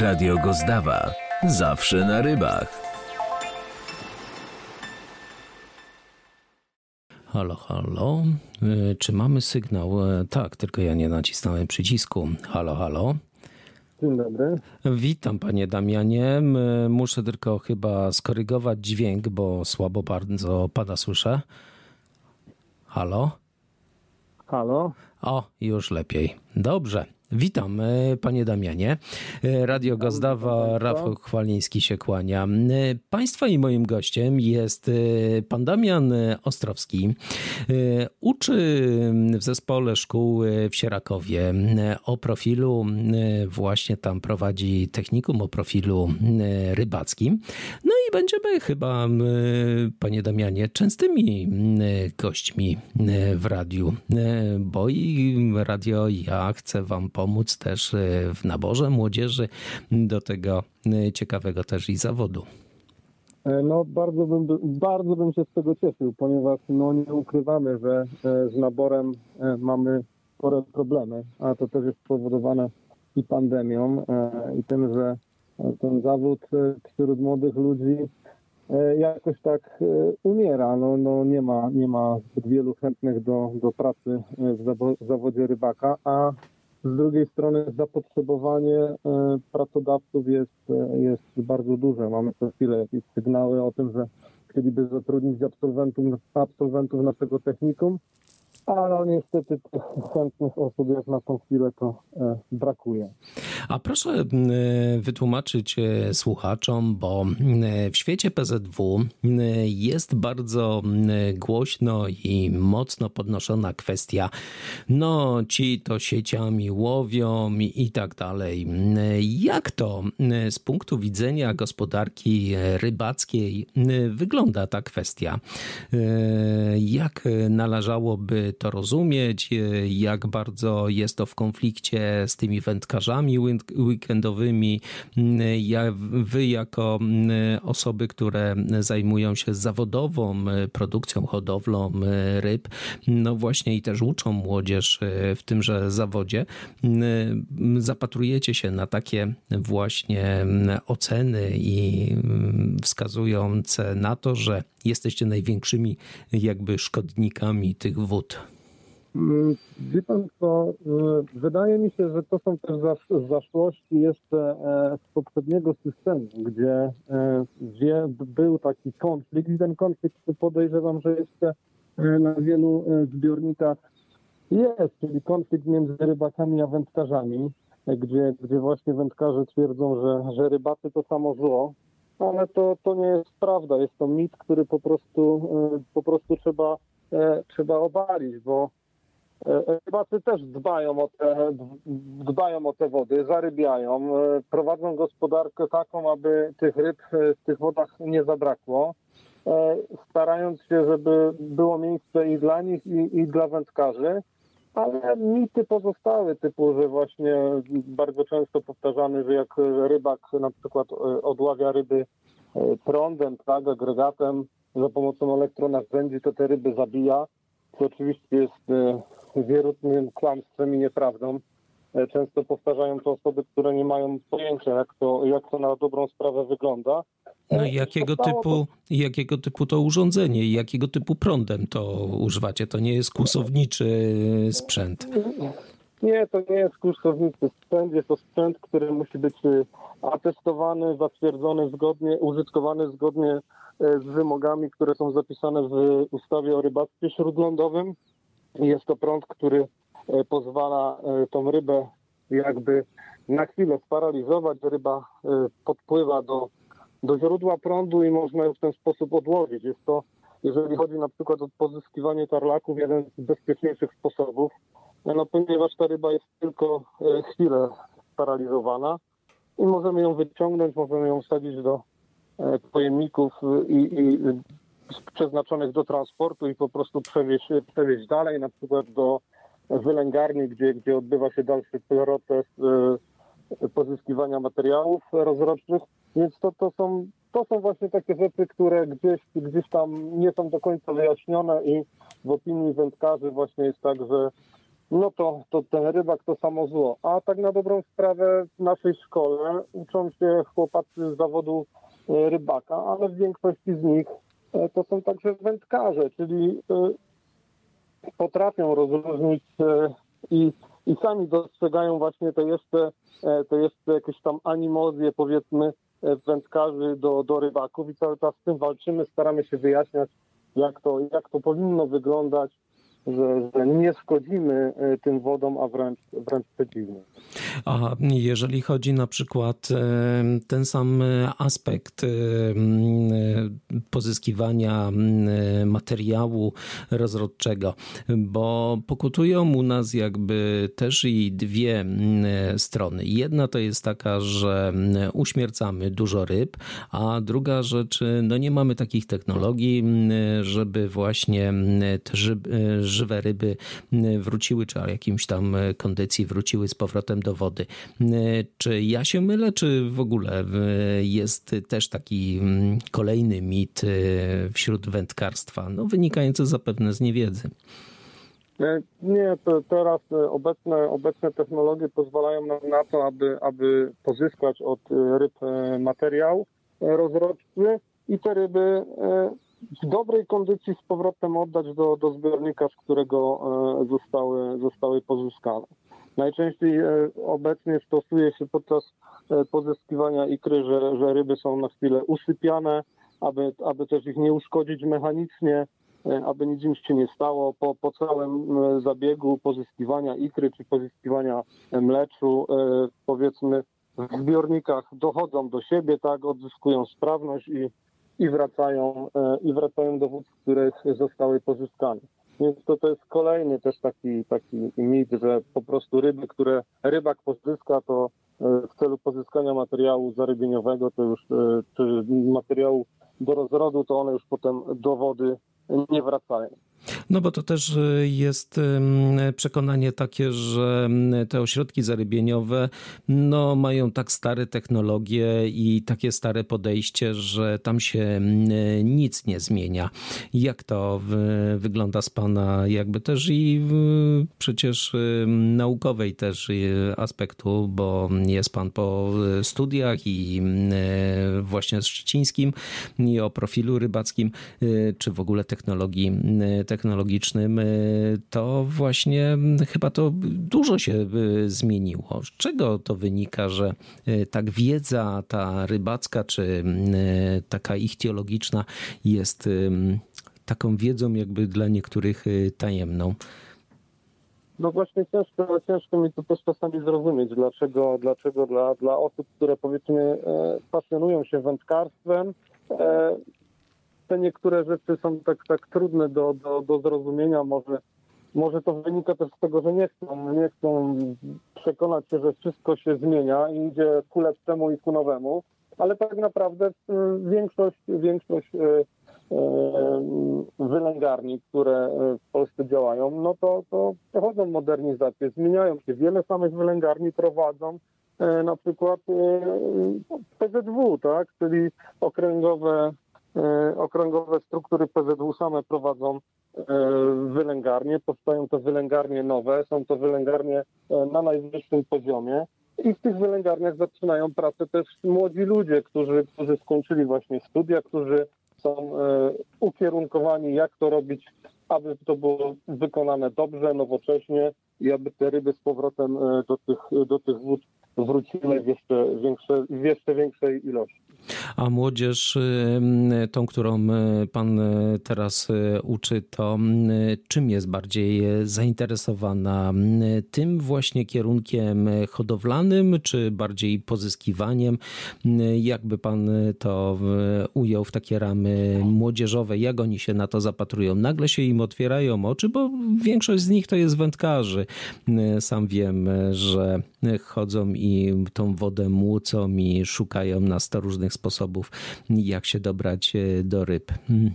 Radio Gozdawa. Zawsze na rybach. Halo, halo. Y, Czy mamy sygnał? E, Tak, tylko ja nie nacisnąłem przycisku. Halo, halo. Dzień dobry. Witam panie Damianie. Muszę tylko chyba skorygować dźwięk, bo słabo bardzo pada słyszę. Halo? Halo. O, już lepiej. Dobrze. Witam, e, panie Damianie. E, Radio Gazdawa, Rafał Chwaliński się kłania. E, Państwa i moim gościem jest pan Damian Ostrowski. Uczy w zespole szkół w Sierakowie o profilu, właśnie tam prowadzi technikum o profilu rybackim. No i będziemy chyba, panie Damianie, częstymi gośćmi w radiu, bo i radio ja chcę wam pomóc też e, w naborze młodzieży do tego e, ciekawego też i zawodu. E, No bardzo bym, bardzo bym się z tego cieszył, ponieważ no nie ukrywamy, że z naborem mamy spore problemy, a to też jest spowodowane i pandemią i tym, że ten zawód wśród młodych ludzi jakoś tak umiera. No, no nie, ma, nie ma zbyt wielu chętnych do, do pracy w zawodzie rybaka, a z drugiej strony zapotrzebowanie e, pracodawców jest, e, jest bardzo duże. Mamy co chwilę jakieś sygnały o tym, że chcieliby zatrudnić absolwentów, absolwentów naszego technikum, ale niestety tych chętnych osób jak na tą chwilę to e, brakuje. A proszę m, wytłumaczyć e, słuchaczom, bo w świecie PZW jest bardzo głośno i mocno podnoszona kwestia, no ci to sieciami łowią i, tak dalej. Jak to z punktu widzenia gospodarki e, rybackiej wygląda ta kwestia? E, Jak należałoby to rozumieć? E, Jak bardzo jest to w konflikcie z tymi wędkarzami week- weekendowymi? M, Ja, wy jako m, osoby, które zajmują się zawodową produkcją, hodowlą ryb, no właśnie i też uczą młodzież w tymże zawodzie, zapatrujecie się na takie właśnie oceny i wskazujące na to, że jesteście największymi jakby szkodnikami tych wód. Mm, Wie pan co, y, wydaje mi się, że to są też zasz- zaszłości jeszcze e, z poprzedniego systemu, gdzie e, był taki konflikt i ten konflikt podejrzewam, że jeszcze e, na wielu zbiornikach jest, czyli konflikt między rybakami a wędkarzami, gdzie, gdzie właśnie wędkarze twierdzą, że, że rybacy to samo zło, ale to, to nie jest prawda, jest to mit, który po prostu, e, po prostu trzeba, e, trzeba obalić, bo E, Rybacy też dbają o, te, dbają o te wody, zarybiają, e, prowadzą gospodarkę taką, aby tych ryb w tych wodach nie zabrakło, starając się, żeby było miejsce i dla nich, i, i dla wędkarzy. Ale mity pozostały, typu, że właśnie bardzo często powtarzamy, że jak rybak na przykład e, odławia ryby e, prądem, tak, agregatem, za pomocą elektronarzędzi, to te ryby zabija co oczywiście jest e, wierutnym kłamstwem i nieprawdą. E, Często powtarzają to osoby, które nie mają pojęcia, jak to, jak to na dobrą sprawę wygląda. No i jakiego typu, jakiego typu to urządzenie i jakiego typu prądem to używacie? To nie jest kłusowniczy sprzęt. Nie, to nie jest kursownicy sprzęt, jest to sprzęt, który musi być y, atestowany, zatwierdzony zgodnie, użytkowany zgodnie e, z wymogami, które są zapisane w ustawie o rybactwie śródlądowym. Jest to prąd, który pozwala e, tą rybę jakby na chwilę sparaliżować. Ryba e, podpływa do, do źródła prądu i można ją w ten sposób odłowić. Jest to, jeżeli chodzi na przykład o pozyskiwanie tarlaków, jeden z bezpieczniejszych sposobów. No, ponieważ ta ryba jest tylko e, chwilę sparaliżowana i możemy ją wyciągnąć, możemy ją wsadzić do e, pojemników i, i przeznaczonych do transportu i po prostu przewieźć, przewieźć dalej, na przykład do wylęgarni, gdzie, gdzie odbywa się dalszy proces e, pozyskiwania materiałów rozrocznych. Więc to, to, są, to są właśnie takie rzeczy, które gdzieś, gdzieś tam nie są do końca wyjaśnione i w opinii wędkarzy właśnie jest tak, że no to, to ten rybak to samo zło. A tak na dobrą sprawę w naszej szkole uczą się chłopacy z zawodu e, rybaka, ale w większości z nich e, to są także wędkarze, czyli potrafią rozróżnić i, i sami dostrzegają właśnie te jeszcze, te jeszcze jakieś tam animozje powiedzmy wędkarzy do, do rybaków i cały czas z tym walczymy, staramy się wyjaśniać jak to, jak to powinno wyglądać, że, że nie szkodzimy e, tym wodom, a wręcz, wręcz przeciwnie. A jeżeli chodzi na przykład e, ten sam aspekt e, pozyskiwania materiału rozrodczego, bo pokutują u nas jakby też i dwie strony. Jedna to jest taka, że uśmiercamy dużo ryb, a druga rzecz, no nie mamy takich technologii, żeby właśnie te żywe ryby wróciły, czy o jakimś tam kondycji wróciły z powrotem do wody. Czy ja się mylę, czy w ogóle jest też taki kolejny mit wśród wędkarstwa, no, wynikający zapewne z niewiedzy? Nie, to teraz obecne, obecne technologie pozwalają nam na to, aby, aby pozyskać od ryb materiał rozrodczy i te ryby w dobrej kondycji z powrotem oddać do, do zbiornika, z którego e, zostały, zostały pozyskane. Najczęściej e, obecnie stosuje się podczas e, pozyskiwania ikry, że, że ryby są na chwilę usypiane, aby, aby też ich nie uszkodzić mechanicznie, aby nic im się nie stało. Po, po całym zabiegu pozyskiwania ikry czy pozyskiwania mleczu, powiedzmy, w zbiornikach dochodzą do siebie, tak, odzyskują sprawność i i wracają, e, i wracają do wód, z których zostały pozyskane. Więc to, to jest kolejny też taki, taki mit, że po prostu ryby, które rybak pozyska, to e, w celu pozyskania materiału zarybieniowego, to już, e, czy materiału do rozrodu, to one już potem do wody nie wracają. No bo to też y, jest przekonanie takie, że te ośrodki zarybieniowe no, mają tak stare technologie i takie stare podejście, że tam się nic nie zmienia. Jak to wygląda z Pana jakby też i przecież naukowej też y, aspektu, bo jest Pan po studiach i właśnie z Szczecińskim i o profilu rybackim, y, czy w ogóle technologii technologicznym, y, to właśnie chyba to dużo się y, zmieniło. Z czego to wynika, że y, tak wiedza ta rybacka czy taka ichtiologiczna jest taką wiedzą jakby dla niektórych tajemną? No właśnie ciężko, ciężko mi to też czasami zrozumieć, dlaczego, dlaczego dla, dla osób, które powiedzmy e, pasjonują się wędkarstwem, e, te niektóre rzeczy są tak, tak trudne do, do, do zrozumienia. Może, może to wynika też z tego, że nie chcą, nie chcą przekonać się, że wszystko się zmienia i idzie ku lepszemu i ku nowemu, ale tak naprawdę y, większość, większość y, y, wylęgarni, które w Polsce działają, no to, to przechodzą modernizację, zmieniają się. Wiele samych wylęgarni prowadzą na przykład PZW, tak, czyli okręgowe okręgowe struktury PZW same prowadzą e, wylęgarnie, powstają to wylęgarnie nowe, są to wylęgarnie e, na najwyższym poziomie. I w tych wylęgarniach zaczynają pracę też młodzi ludzie, którzy, którzy skończyli właśnie studia, którzy są ukierunkowani, jak to robić, aby to było wykonane dobrze, nowocześnie i aby te ryby z powrotem do tych, do tych wód wróciły w jeszcze, większe, w jeszcze większej ilości. A młodzież, tą, którą pan teraz uczy, to czym jest bardziej zainteresowana? Tym właśnie kierunkiem hodowlanym, czy bardziej pozyskiwaniem? Jakby pan to ujął w takie ramy młodzieżowe? Jak oni się na to zapatrują? Nagle się im otwierają oczy, bo większość z nich to jest wędkarzy. Sam wiem, że chodzą i tą wodę młócą i szukają na sto różnych sposobów, jak się dobrać e, do ryb. Hmm.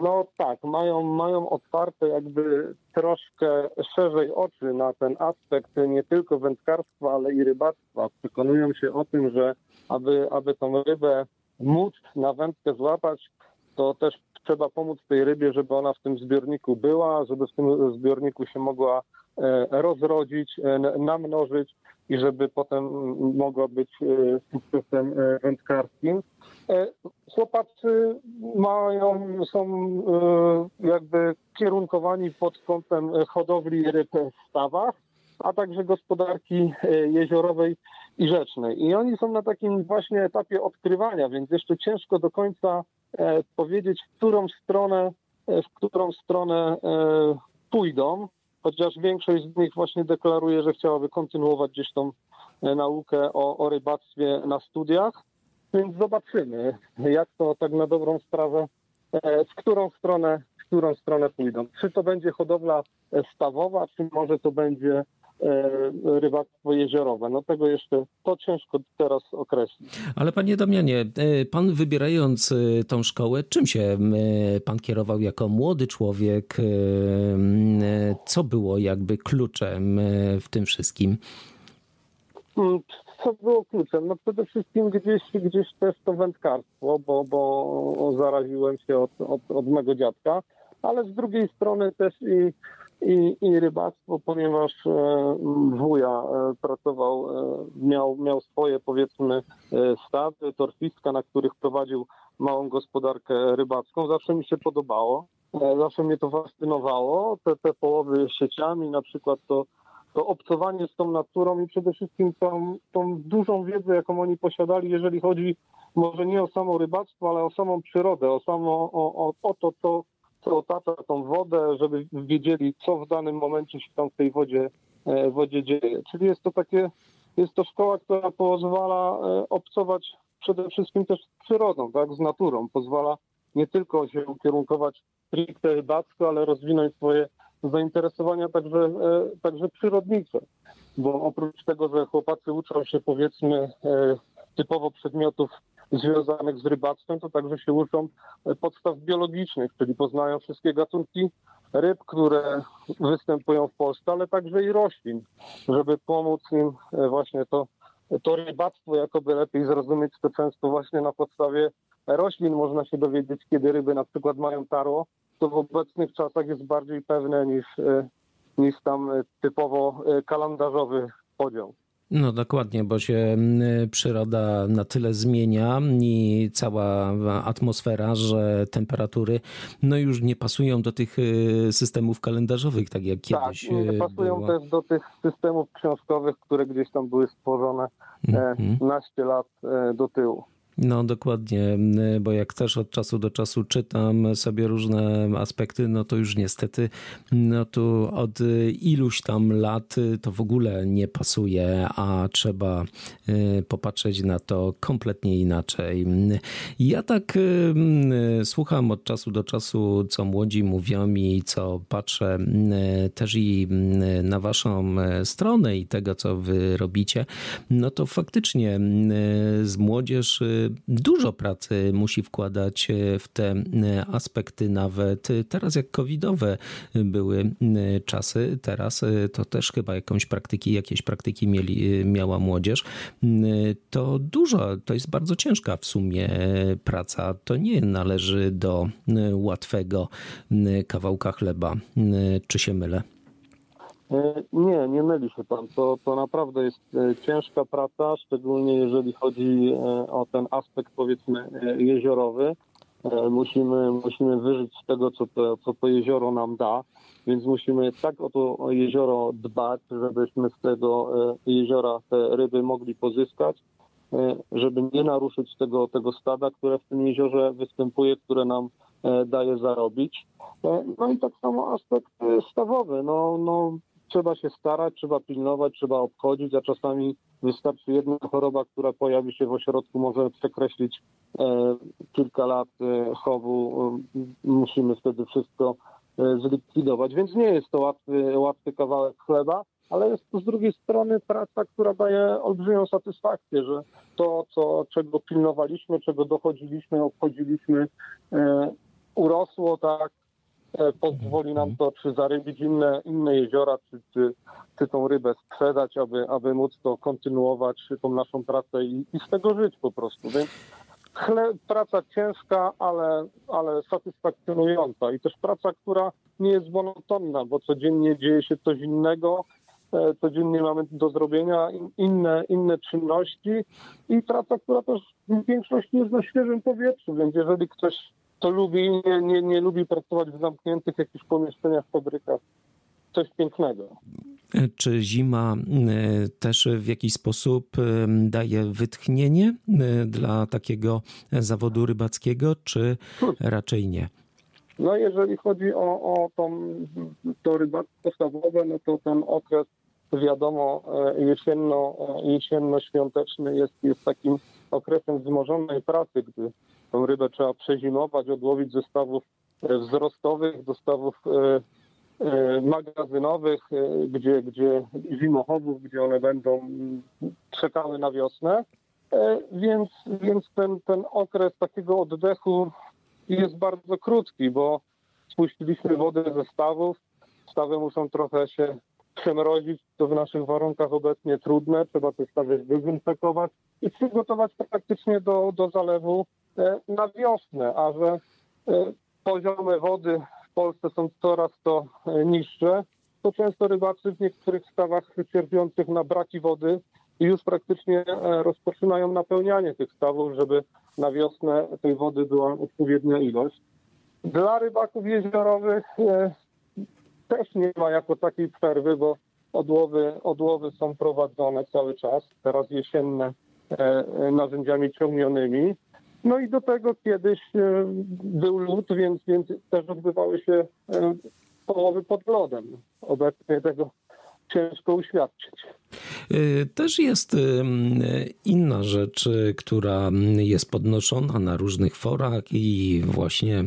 No tak, mają, mają otwarte jakby troszkę szerzej oczy na ten aspekt nie tylko wędkarstwa, ale i rybactwa. Przekonują się o tym, że aby, aby tą rybę móc na wędkę złapać, to też trzeba pomóc tej rybie, żeby ona w tym zbiorniku była, żeby w tym zbiorniku się mogła e, rozrodzić, e, namnożyć i żeby potem mogła być e, sukcesem wędkarskim. Chłopacy mają, są jakby kierunkowani pod kątem hodowli ryb w stawach, a także gospodarki jeziorowej i rzecznej. I oni są na takim właśnie etapie odkrywania, więc jeszcze ciężko do końca E, powiedzieć, w którą stronę, e, w którą stronę e, pójdą, chociaż większość z nich właśnie deklaruje, że chciałaby kontynuować gdzieś tą naukę o, o rybactwie na studiach. Więc zobaczymy, jak to tak na dobrą sprawę, w którą stronę, w którą stronę pójdą. Czy to będzie hodowla stawowa, czy może to będzie E, rybactwo jeziorowe. No tego jeszcze to ciężko teraz określić. Ale panie Damianie, e, pan wybierając e, tą szkołę, czym się pan kierował jako młody człowiek? Co było jakby kluczem w tym wszystkim? Mm, co było kluczem? No przede wszystkim gdzieś, gdzieś też to wędkarstwo, bo, bo zaraziłem się od, od, od mego dziadka, ale z drugiej strony też i i, i rybactwo, ponieważ e, wuja e, pracował, e, miał, miał swoje powiedzmy stady, torfiska, na których prowadził małą gospodarkę rybacką. Zawsze mi się podobało, zawsze mnie to fascynowało. Te, te połowy sieciami, na przykład to, to obcowanie z tą naturą i przede wszystkim tą, tą dużą wiedzę, jaką oni posiadali, jeżeli chodzi może nie o samo rybactwo, ale o samą przyrodę, o samo o, o, o to, co co otacza tą wodę, żeby wiedzieli, co w danym momencie się tam w tej wodzie, e, wodzie dzieje. Czyli jest to takie, jest to szkoła, która pozwala e, obcować przede wszystkim też z przyrodą, tak, z naturą. Pozwala nie tylko się ukierunkować stricte rybacko, ale rozwinąć swoje zainteresowania także, e, także przyrodnicze. Bo oprócz tego, że chłopacy uczą się powiedzmy typowo przedmiotów związanych z rybactwem, to także się uczą podstaw biologicznych, czyli poznają wszystkie gatunki ryb, które występują w Polsce, ale także i roślin, żeby pomóc im e, właśnie to, to rybactwo jakoby lepiej zrozumieć, to często właśnie na podstawie roślin można się dowiedzieć, kiedy ryby na przykład mają tarło, to w obecnych czasach jest bardziej pewne niż, e, niż tam typowo e, kalendarzowy podział. No dokładnie, bo się przyroda na tyle zmienia i cała atmosfera, że temperatury no już nie pasują do tych y, systemów kalendarzowych, tak jak tak, kiedyś nie y, pasują było. też do tych systemów książkowych, które gdzieś tam były stworzone mm -hmm. naście lat e, do tyłu. No dokładnie, bo jak też od czasu do czasu czytam sobie różne aspekty, no to już niestety, no tu od iluś tam lat to w ogóle nie pasuje, a trzeba y, popatrzeć na to kompletnie inaczej. Ja tak y, słucham od czasu do czasu, co młodzi mówią i co patrzę y, też i na waszą stronę i tego, co wy robicie, no to faktycznie z młodzież dużo pracy musi wkładać e, w te e, aspekty, nawet teraz jak covidowe były e, czasy, teraz to też chyba jakąś praktyki, jakieś praktyki mieli, miała młodzież, to dużo, to jest bardzo ciężka w sumie praca. To nie należy do łatwego kawałka chleba. Czy się mylę? E, nie, nie myli się pan. To, to naprawdę jest e, ciężka praca, szczególnie jeżeli chodzi e, o ten aspekt powiedzmy jeziorowy. Musimy, musimy wyżyć z tego, co to, co to jezioro nam da, więc musimy tak o to jezioro dbać, żebyśmy z tego jeziora te ryby mogli pozyskać, żeby nie naruszyć tego, tego stada, które w tym jeziorze występuje, które nam daje zarobić. No i tak samo aspekt stawowy. No, no, trzeba się starać, trzeba pilnować, trzeba obchodzić, a czasami wystarczy jedna choroba, która pojawi się w ośrodku, może przekreślić e, kilka lat e, chowu. E, musimy wtedy wszystko e, zlikwidować, więc nie jest to łatwy, łatwy kawałek chleba, ale jest to z drugiej strony praca, która daje olbrzymią satysfakcję, że to, co, czego pilnowaliśmy, czego dochodziliśmy, obchodziliśmy, e, urosło tak, pozwoli nam to czy zarybić inne, inne jeziora, czy, czy, czy tą rybę sprzedać, aby, aby móc to kontynuować, tą naszą pracę i, i z tego żyć po prostu. Więc chle, praca ciężka, ale, ale satysfakcjonująca. I też praca, która nie jest monotonna, bo codziennie dzieje się coś innego, e, codziennie mamy do zrobienia inne, inne czynności. I praca, która też w większości jest na świeżym powietrzu, więc jeżeli ktoś to lubi, nie, nie, nie lubi pracować w zamkniętych jakichś pomieszczeniach, fabrykach, coś pięknego. Czy zima e, też w jakiś sposób e, daje wytchnienie e, dla takiego zawodu rybackiego, czy raczej nie? No jeżeli chodzi o, o tą, to rybactwo stawowe, no to ten okres wiadomo jesienno, jesienno-świąteczny jest, jest takim okresem wzmożonej pracy, gdy tą rybę trzeba przezimować, odłowić ze stawów wzrostowych do stawów E, magazynowych, e, gdzie, gdzie zimochowów, gdzie one będą czekały na wiosnę. E, więc, więc ten, ten okres takiego oddechu jest bardzo krótki, bo spuściliśmy wodę ze stawów. Stawy muszą trochę się przemrozić, to w naszych warunkach obecnie trudne. Trzeba te stawy zdezynfekować i przygotować praktycznie do, do zalewu na wiosnę, a że poziomy wody Polsce są coraz to e, niższe, to często rybacy w niektórych stawach cierpiących na braki wody już praktycznie e, rozpoczynają napełnianie tych stawów, żeby na wiosnę tej wody była odpowiednia ilość. Dla rybaków jeziorowych e, też nie ma jako takiej przerwy, bo odłowy, odłowy są prowadzone cały czas, teraz jesienne narzędziami ciągnionymi. No i do tego kiedyś e, był lód, więc, więc też odbywały się e, połowy pod lodem. Obecnie tego ciężko uświadczyć. E, też jest inna rzecz, która jest podnoszona na różnych forach i właśnie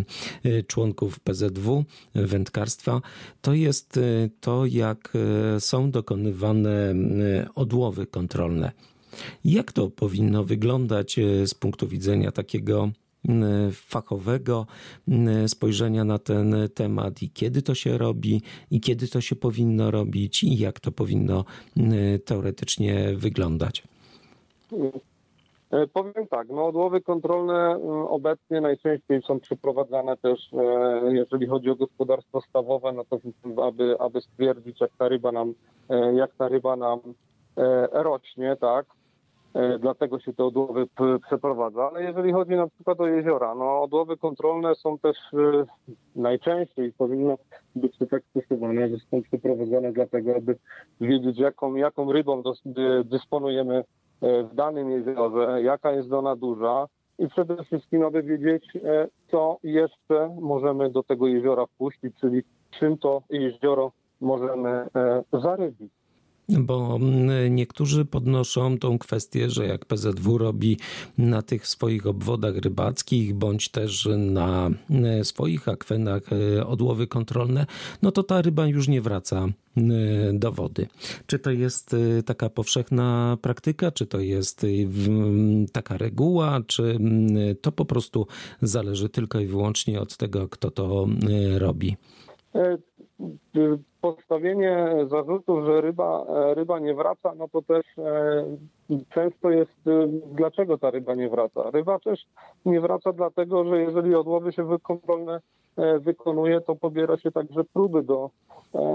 członków PZW, wędkarstwa. To jest to, jak są dokonywane odłowy kontrolne. Jak to powinno wyglądać e, z punktu widzenia takiego fachowego spojrzenia na ten temat? I kiedy to się robi, i kiedy to się powinno robić, i jak to powinno teoretycznie wyglądać? E, powiem tak, no odłowy kontrolne obecnie najczęściej są przeprowadzane też, e, jeżeli chodzi o gospodarstwo stawowe, no to aby, aby stwierdzić, jak ta ryba nam, jak ta ryba nam rośnie, tak, dlatego się te odłowy przeprowadza. Ale jeżeli chodzi na przykład o jeziora, no odłowy kontrolne są też e, najczęściej powinno być tak stosowane, że są przeprowadzane dlatego, aby wiedzieć jaką, jaką rybą dysponujemy e, w danym jeziorze, jaka jest ona duża i przede wszystkim, aby wiedzieć, co jeszcze możemy do tego jeziora wpuścić, czyli czym to jezioro możemy zarybić bo mm, niektórzy podnoszą tą kwestię, że jak PZW robi na tych swoich obwodach rybackich, bądź też na mm, swoich akwenach e, odłowy kontrolne, no to ta ryba już nie wraca mm, do wody. Czy to jest e, taka powszechna praktyka, czy to jest e, taka reguła, czy to po prostu zależy tylko i wyłącznie od tego, kto to robi? Postawienie zarzutów, że ryba, ryba nie wraca, no to też e, często jest, e, dlaczego ta ryba nie wraca. Ryba też nie wraca dlatego, że jeżeli odłowy się kontrolne e, wykonuje, to pobiera się także próby do,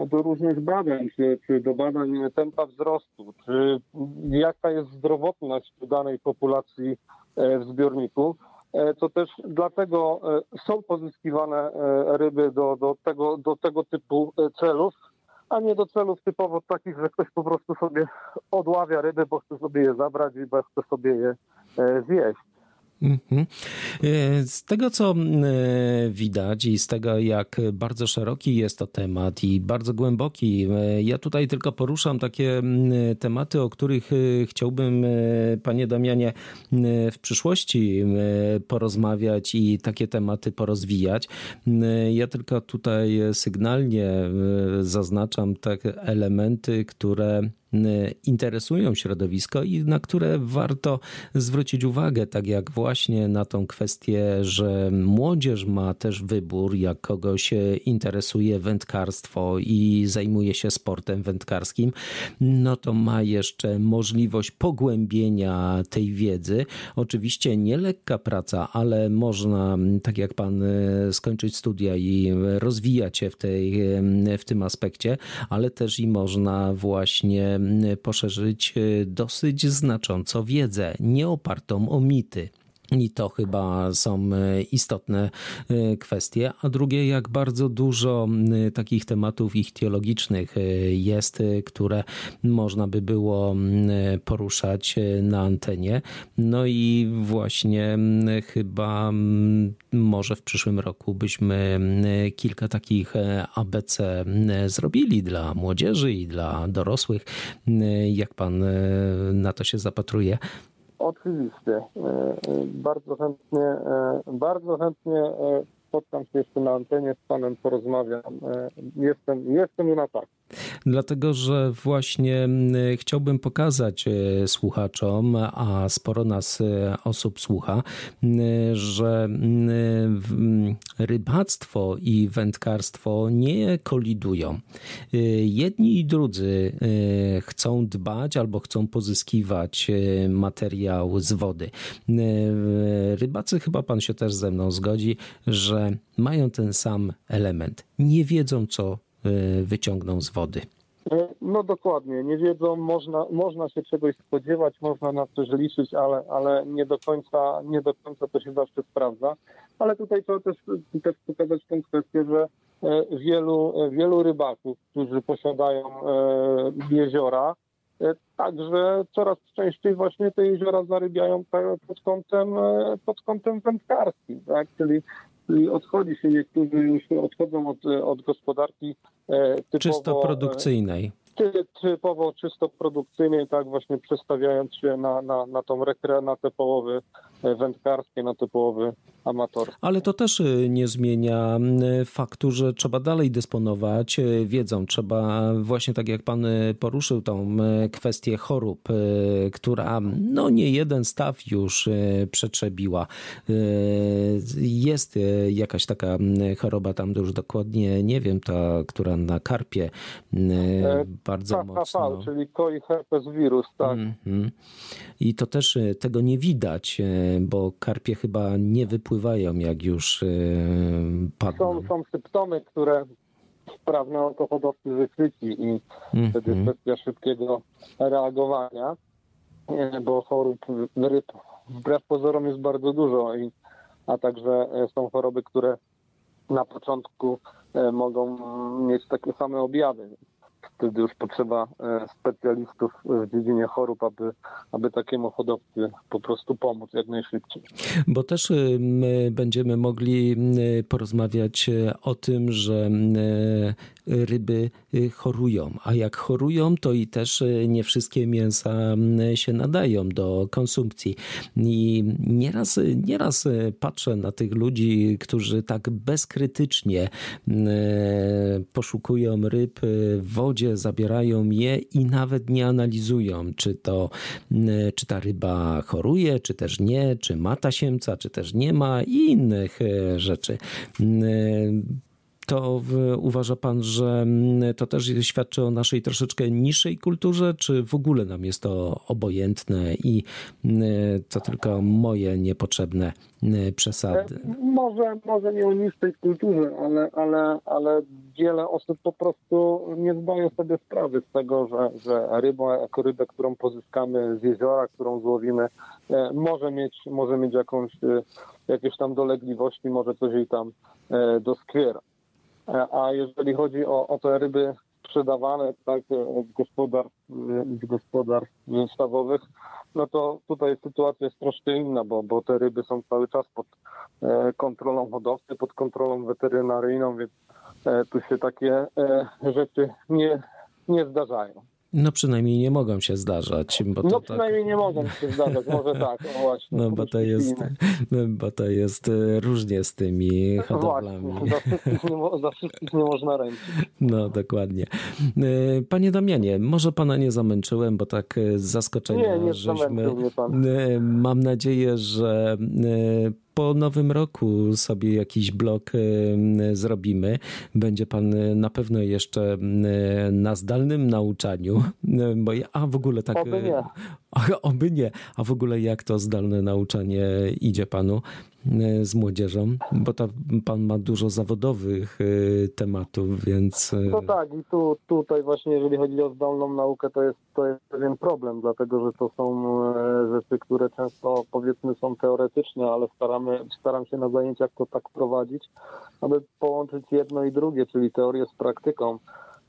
do różnych badań, czy, czy do badań tempa wzrostu, czy jaka jest zdrowotność danej populacji w zbiorniku to też dlatego są pozyskiwane ryby do, do, tego, do tego typu celów, a nie do celów typowo takich, że ktoś po prostu sobie odławia ryby, bo chce sobie je zabrać i bo chce sobie je e, zjeść. Mhm. E, z tego, co e, widać i z tego, jak bardzo szeroki jest to temat i bardzo głęboki, e, ja tutaj tylko poruszam takie tematy, o których chciałbym, panie Damianie, w przyszłości porozmawiać i takie tematy porozwijać. Ja tylko tutaj sygnalnie zaznaczam te elementy, które interesują środowisko i na które warto zwrócić uwagę, tak jak właśnie na tą kwestię, że młodzież ma też wybór, jak kogoś interesuje wędkarstwo i zajmuje się sportem wędkarskim, no to ma jeszcze możliwość pogłębienia tej wiedzy. Oczywiście nie lekka praca, ale można, tak jak pan skończyć studia i rozwijać się w, tej, w tym aspekcie, ale też i można właśnie poszerzyć dosyć znacząco wiedzę, nie opartą o mity. I to chyba są e, istotne e, kwestie. A drugie, jak bardzo dużo takich tematów ich teologicznych e, jest, które można by było poruszać na antenie. No i właśnie chyba może w przyszłym roku byśmy kilka takich ABC zrobili dla młodzieży i dla dorosłych. Jak pan na to się zapatruje? Oczywiście. E, e, bardzo chętnie, e, bardzo chętnie spotkam się jeszcze na antenie z panem, porozmawiam. Jestem, jestem na tak. Dlatego, że właśnie chciałbym pokazać słuchaczom, a sporo nas osób słucha, że rybactwo i wędkarstwo nie kolidują. Jedni i drudzy chcą dbać albo chcą pozyskiwać materiał z wody. Rybacy, chyba pan się też ze mną zgodzi, że mają ten sam element. Nie wiedzą, co wyciągną z wody. E, no dokładnie, nie wiedzą, można, można się czegoś spodziewać, można na coś liczyć, ale, ale nie, do końca, nie do końca to się zawsze sprawdza. Ale tutaj trzeba też, też pokazać tę kwestię, że e, wielu, wielu rybaków, którzy posiadają e, jeziora, także coraz częściej właśnie te jeziora zarybiają pod kątem, pod kątem wędkarskim, tak? Czyli odchodzi się, niektórzy już odchodzą od, od gospodarki e, typowo, czysto produkcyjnej. Ty, typowo czysto produkcyjnej, tak właśnie przestawiając się na, na, na tą rekre, na te połowy e, wędkarskie, na te połowy amatorski. Ale to też y, nie zmienia y, faktu, że trzeba dalej dysponować y, wiedzą. Trzeba właśnie tak jak pan poruszył tą kwestię chorób, która no nie jeden staw już przetrzebiła. Jest jakaś taka choroba tam już dokładnie, nie wiem, ta, która na karpie e, bardzo mocno. czyli koi herpes wirus, tak. Mm -hmm. I to też tego nie widać, bo karpie chyba nie wypływają jak już e, padną? Są, są symptomy, które sprawne alkoholowcy wychwyci i mm -hmm. wtedy kwestia szybkiego reagowania, bo chorób ryb wbrew pozorom jest bardzo dużo, i, a także e, są choroby, które na początku e, mogą mieć takie same objawy wtedy już potrzeba e, specjalistów w dziedzinie chorób, aby, aby takiemu hodowcy po prostu pomóc jak najszybciej. Bo też my będziemy mogli porozmawiać o tym, że ryby chorują, a jak chorują, to i też nie wszystkie mięsa się nadają do konsumpcji. I nieraz, nieraz patrzę na tych ludzi, którzy tak bezkrytycznie poszukują ryb w wodzie, zabierają je i nawet nie analizują, czy, to, czy ta ryba choruje, czy też nie, czy ma tasiemca, czy też nie ma i innych e, rzeczy to uważa pan, że to też świadczy o naszej troszeczkę niższej kulturze, czy w ogóle nam jest to obojętne i to tylko moje niepotrzebne przesady? E, może, może nie o niższej kulturze, ale, ale, ale wiele osób po prostu nie zdaje sobie sprawy z tego, że, że ryba jako rybę, którą pozyskamy z jeziora, którą złowimy, e, może mieć, może mieć jakąś, e, jakieś tam dolegliwości, może coś jej tam doskwiera. A jeżeli chodzi o, o te ryby sprzedawane tak, z gospodarstw, z gospodarstw stawowych, no to tutaj sytuacja jest troszkę inna, bo, bo te ryby są cały czas pod e, kontrolą hodowcy, pod kontrolą weterynaryjną, więc e, tu się takie e, rzeczy nie, nie zdarzają. No przynajmniej nie mogą się zdarzać. Bo to no tak- przynajmniej nie mogą się zdarzać, może tak, no właśnie. No bo to jest, bo to jest różnie z tymi hodowlami. Właśnie, za wszystkich, nie, mo- za wszystkich nie można ręczyć. No dokładnie. E, Panie Damianie, może pana nie zamęczyłem, bo tak e, z zaskoczenia Nie, nie żeśmy. pan. E, Mam nadzieję, że po nowym roku sobie jakiś blok zrobimy. Będzie pan e, na pewno jeszcze e, na zdalnym nauczaniu, e, bo ja, a w ogóle tak. Oby nie. a- Oby nie. A w ogóle jak to zdalne nauczanie idzie panu z młodzieżą? Bo ta, pan ma dużo zawodowych e, tematów, więc. e, No tak, i tu, tutaj właśnie jeżeli chodzi o zdalną naukę, to jest, to jest pewien problem, dlatego że to są e, rzeczy, które często powiedzmy są teoretyczne, ale staramy, staram się na zajęciach to tak prowadzić, aby połączyć jedno i drugie, czyli teorię z praktyką.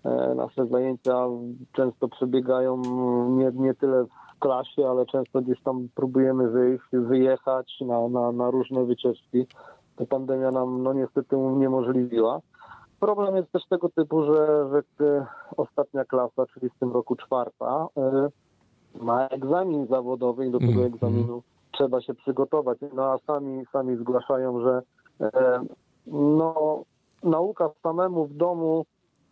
E, Nasze zajęcia często przebiegają nie, nie tyle w klasie, ale często gdzieś tam próbujemy wyjść, wyjechać na, na, na różne wycieczki. To pandemia nam no niestety uniemożliwiła. Problem jest też tego typu, że, że e, ostatnia klasa, czyli w tym roku czwarta, e, ma egzamin zawodowy i do tego Mhm. egzaminu trzeba się przygotować. No a sami, sami zgłaszają, że e, no, nauka samemu w domu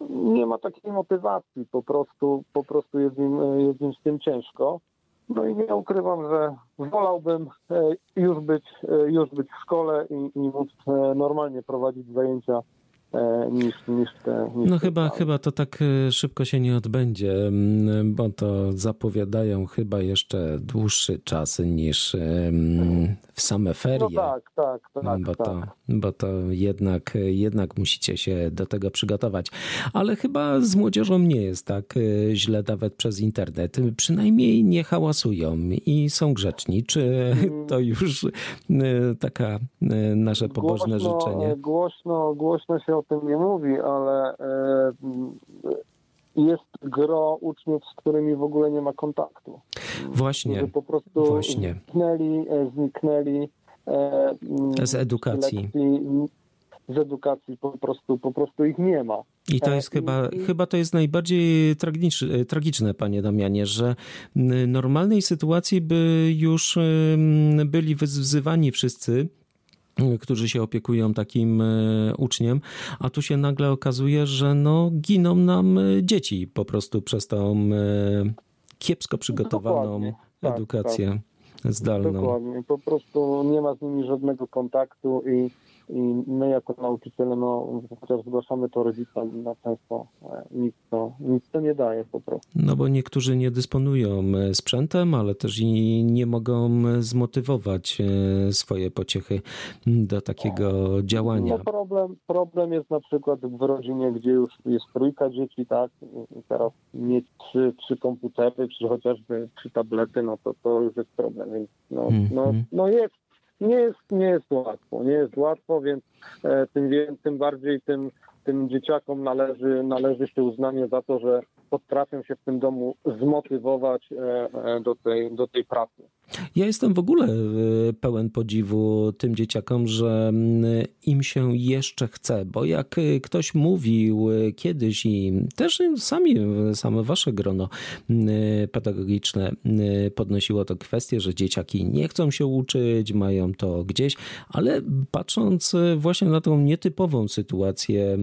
nie ma takiej motywacji, po prostu, po prostu jest, im, jest im z tym ciężko. No i nie ukrywam, że wolałbym e, już być, e, już być w szkole i, i móc e, normalnie prowadzić zajęcia niż, niż te. Niż No te chyba, chyba to tak e, szybko się nie odbędzie, mm, bo to zapowiadają chyba jeszcze dłuższy czas niż em, w same ferie. No tak, tak, tak. bo, tak. to, bo to jednak, jednak musicie się do tego przygotować. Ale chyba z młodzieżą nie jest tak e, źle nawet przez internet. Przynajmniej nie hałasują i są grzeczni. Czy to już e, taka e, nasze pobożne głośno, życzenie? Głośno, głośno się o tym nie mówi, ale e, jest gro uczniów, z którymi w ogóle nie ma kontaktu. Właśnie. Którzy po prostu właśnie. zniknęli, e, zniknęli e, Z edukacji. lekcji, z edukacji po prostu, po prostu ich nie ma. I to jest chyba, chyba to jest najbardziej tragiczne, tragiczne, panie Damianie, że normalnej sytuacji by już byli wzywani wszyscy, którzy się opiekują takim y, uczniem, a tu się nagle okazuje, że no, giną nam y, dzieci po prostu przez tą y, kiepsko przygotowaną Dokładnie. Tak, edukację zdalną. Dokładnie. Po prostu nie ma z nimi żadnego kontaktu i, i my jako nauczyciele, no chociaż zgłaszamy to rodzicom, no często e, nic to, nic to nie daje po prostu. No bo niektórzy nie dysponują e, sprzętem, ale też i nie mogą zmotywować e, swoje pociechy do takiego działania. No problem, problem jest na przykład w rodzinie, gdzie już jest trójka dzieci, tak, i teraz mieć trzy, trzy komputery, czy chociażby trzy tablety, no to to już jest problem, więc no, no, Mhm. no jest, nie jest, nie jest łatwo, nie jest łatwo, więc e, tym, tym bardziej tym, tym dzieciakom należy, należy się uznanie za to, że potrafią się w tym domu zmotywować e, e, do tej, do tej pracy. Ja jestem w ogóle e, pełen podziwu tym dzieciakom, że mm, im się jeszcze chce, bo jak e, ktoś mówił e, kiedyś i też sami, same wasze grono mm, pedagogiczne mm, podnosiło to kwestię, że dzieciaki nie chcą się uczyć, mają to gdzieś, ale patrząc właśnie na tą nietypową sytuację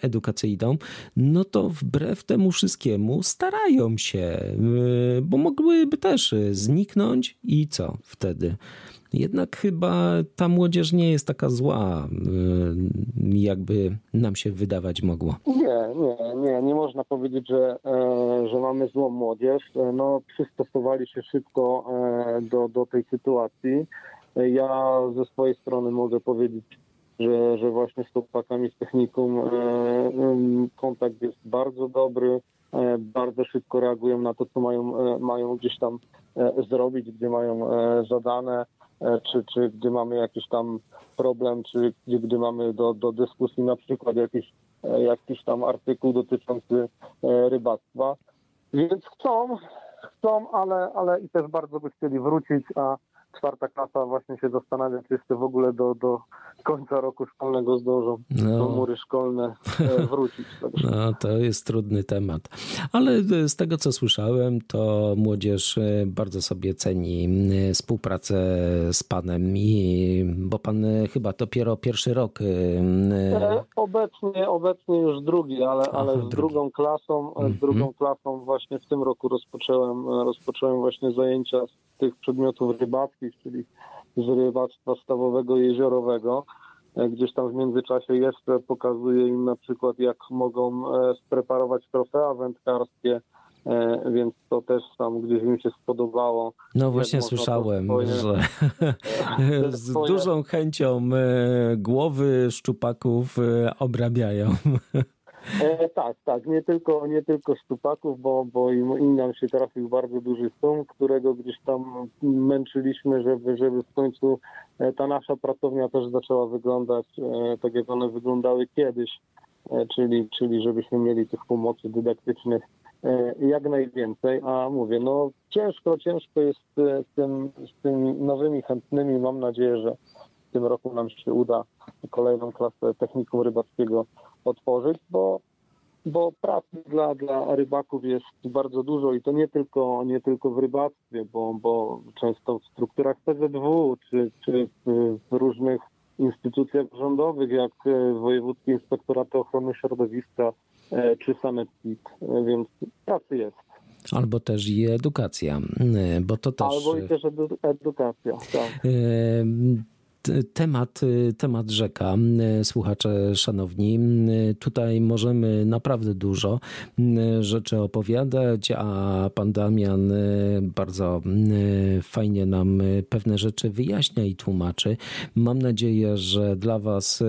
edukacyjną, no to wbrew temu wszystkiemu starają się, bo mogłyby też e, zniknąć i co wtedy? Jednak chyba ta młodzież nie jest taka zła, e, jakby nam się wydawać mogło. Nie, nie, nie, nie można powiedzieć, że, e, że mamy złą młodzież. E, No, przystosowali się szybko e, do, do tej sytuacji. Ja ze swojej strony mogę powiedzieć, że, że właśnie z chłopakami z technikum kontakt jest bardzo dobry. E, Bardzo szybko reagują na to, co mają, e, mają gdzieś tam e, zrobić, gdzie mają zadane, czy, czy gdy mamy jakiś tam problem, czy gdy mamy do, do dyskusji na przykład jakiś jakiś tam artykuł dotyczący rybactwa. Więc chcą, chcą, ale, ale i też bardzo by chcieli wrócić, a czwarta klasa właśnie się zastanawia, czy jeszcze w ogóle do, do końca roku szkolnego zdążą No. do mury szkolne e, wrócić. Także No, to jest trudny temat. Ale z tego, co słyszałem, to młodzież e, bardzo sobie ceni e, współpracę z panem, i, bo pan e, chyba dopiero pierwszy rok. e, E, Obecnie, obecnie już drugi, ale, Aha, ale z drugi. drugą klasą, e, Mhm. z drugą klasą właśnie w tym roku rozpocząłem, e, rozpocząłem właśnie zajęcia z tych przedmiotów rybackich, czyli z rybactwa stawowego jeziorowego. E, Gdzieś tam w międzyczasie jeszcze pokazuję im na przykład, jak mogą e, spreparować trofea wędkarskie, e, więc to też tam gdzieś mi się spodobało. No właśnie słyszałem, swoje- że z swoje- dużą chęcią głowy szczupaków obrabiają. E, tak, tak, nie tylko, nie tylko szczupaków, bo, bo im, im nam się trafił bardzo duży sum, którego gdzieś tam męczyliśmy, żeby, żeby w końcu e, ta nasza pracownia też zaczęła wyglądać e, tak, jak one wyglądały kiedyś, e, czyli, czyli żebyśmy mieli tych pomocy dydaktycznych e, jak najwięcej, a mówię, no ciężko, ciężko jest e, z, tym, z tymi nowymi chętnymi, mam nadzieję, że w tym roku nam się uda kolejną klasę technikum rybackiego otworzyć, bo, bo pracy dla, dla rybaków jest bardzo dużo i to nie tylko, nie tylko w rybactwie, bo, bo często w strukturach PZW czy, czy w, różnych instytucjach rządowych, jak Wojewódzkie Inspektoraty Ochrony Środowiska e, czy Sanepid, E, więc pracy jest. Albo też i edukacja, e, bo to też... Albo i też edu- edukacja. Tak. Temat, e, temat rzeka, e, słuchacze szanowni, e, tutaj możemy naprawdę dużo rzeczy opowiadać, a pan Damian bardzo fajnie nam pewne rzeczy wyjaśnia i tłumaczy. Mam nadzieję, że dla was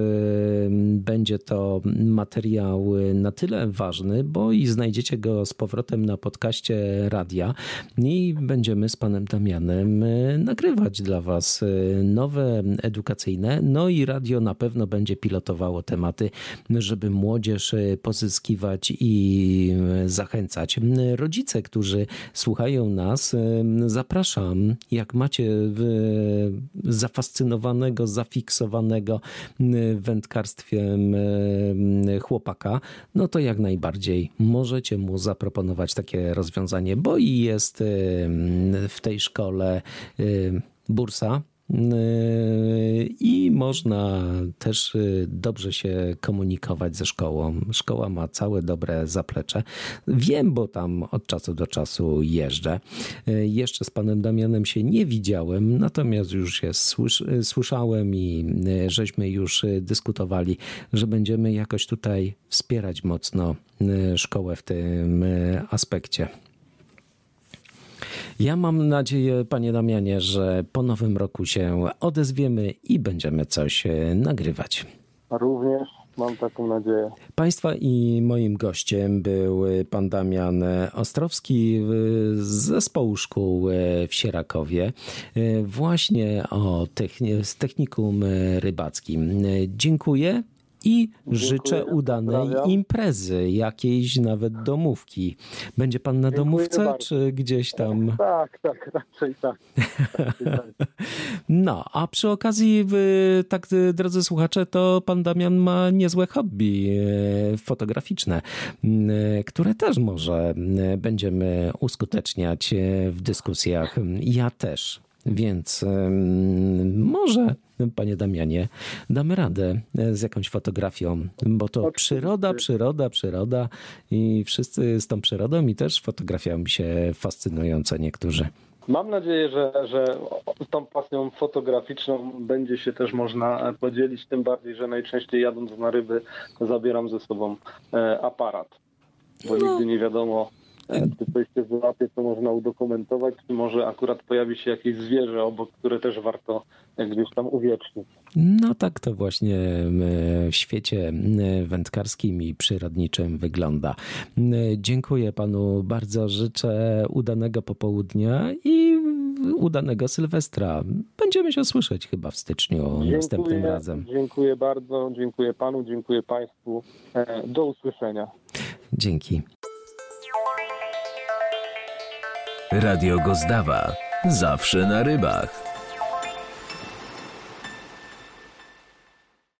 będzie to materiał na tyle ważny, bo i znajdziecie go z powrotem na podcaście radia i będziemy z panem Damianem nagrywać dla was nowe edukacyjne. No i radio na pewno będzie pilotowało tematy, żeby młodzież e, pozyskiwać i e, zachęcać. Rodzice, którzy słuchają nas, e, zapraszam, jak macie zafascynowanego, zafiksowanego wędkarstwem chłopaka, no to jak najbardziej możecie mu zaproponować takie rozwiązanie, bo i jest w tej szkole bursa. E, I można też e, dobrze się komunikować ze szkołą. Szkoła ma całe dobre zaplecze. Wiem, bo tam od czasu do czasu jeżdżę. E, Jeszcze z panem Damianem się nie widziałem, natomiast już się słysz, słyszałem i e, żeśmy już e, dyskutowali, że będziemy jakoś tutaj wspierać mocno e, szkołę w tym aspekcie. Ja mam nadzieję, panie Damianie, że po nowym roku się odezwiemy i będziemy coś e, nagrywać. Również mam taką nadzieję. Państwa i moim gościem był pan Damian Ostrowski e, z zespołu szkół e, w Sierakowie, e, właśnie o techni- z technikum e, rybackim. E, Dziękuję. I życzę udanej pozdrawiam. imprezy, jakiejś nawet domówki. Będzie pan na Dziękuję domówce, bardzo. czy gdzieś tam? Tak, tak, raczej tak. Raczej tak. No, a przy okazji, wy, tak drodzy słuchacze, to pan Damian ma niezłe hobby e, fotograficzne, które też może będziemy uskuteczniać w dyskusjach. Ja też. Więc może, panie Damianie, damy radę e, z jakąś fotografią, bo to przyroda, przyroda, przyroda i wszyscy z tą przyrodą i też fotografią się fascynująco niektórzy. Mam nadzieję, że, że tą pasją fotograficzną będzie się też można podzielić, tym bardziej, że najczęściej jadąc na ryby zabieram ze sobą e, aparat, bo No. nigdy nie wiadomo, czy coś się wyłapie, co można udokumentować, czy może akurat pojawi się jakieś zwierzę obok, które też warto e, gdzieś tam uwiecznić. No tak to właśnie e, w świecie e, wędkarskim i przyrodniczym wygląda. E, Dziękuję panu bardzo, życzę udanego popołudnia i udanego Sylwestra. Będziemy się słyszeć chyba w styczniu następnym razem. Dziękuję bardzo, dziękuję panu, dziękuję państwu. E, Do usłyszenia. Dzięki. Radio Gozdawa. Zawsze na rybach.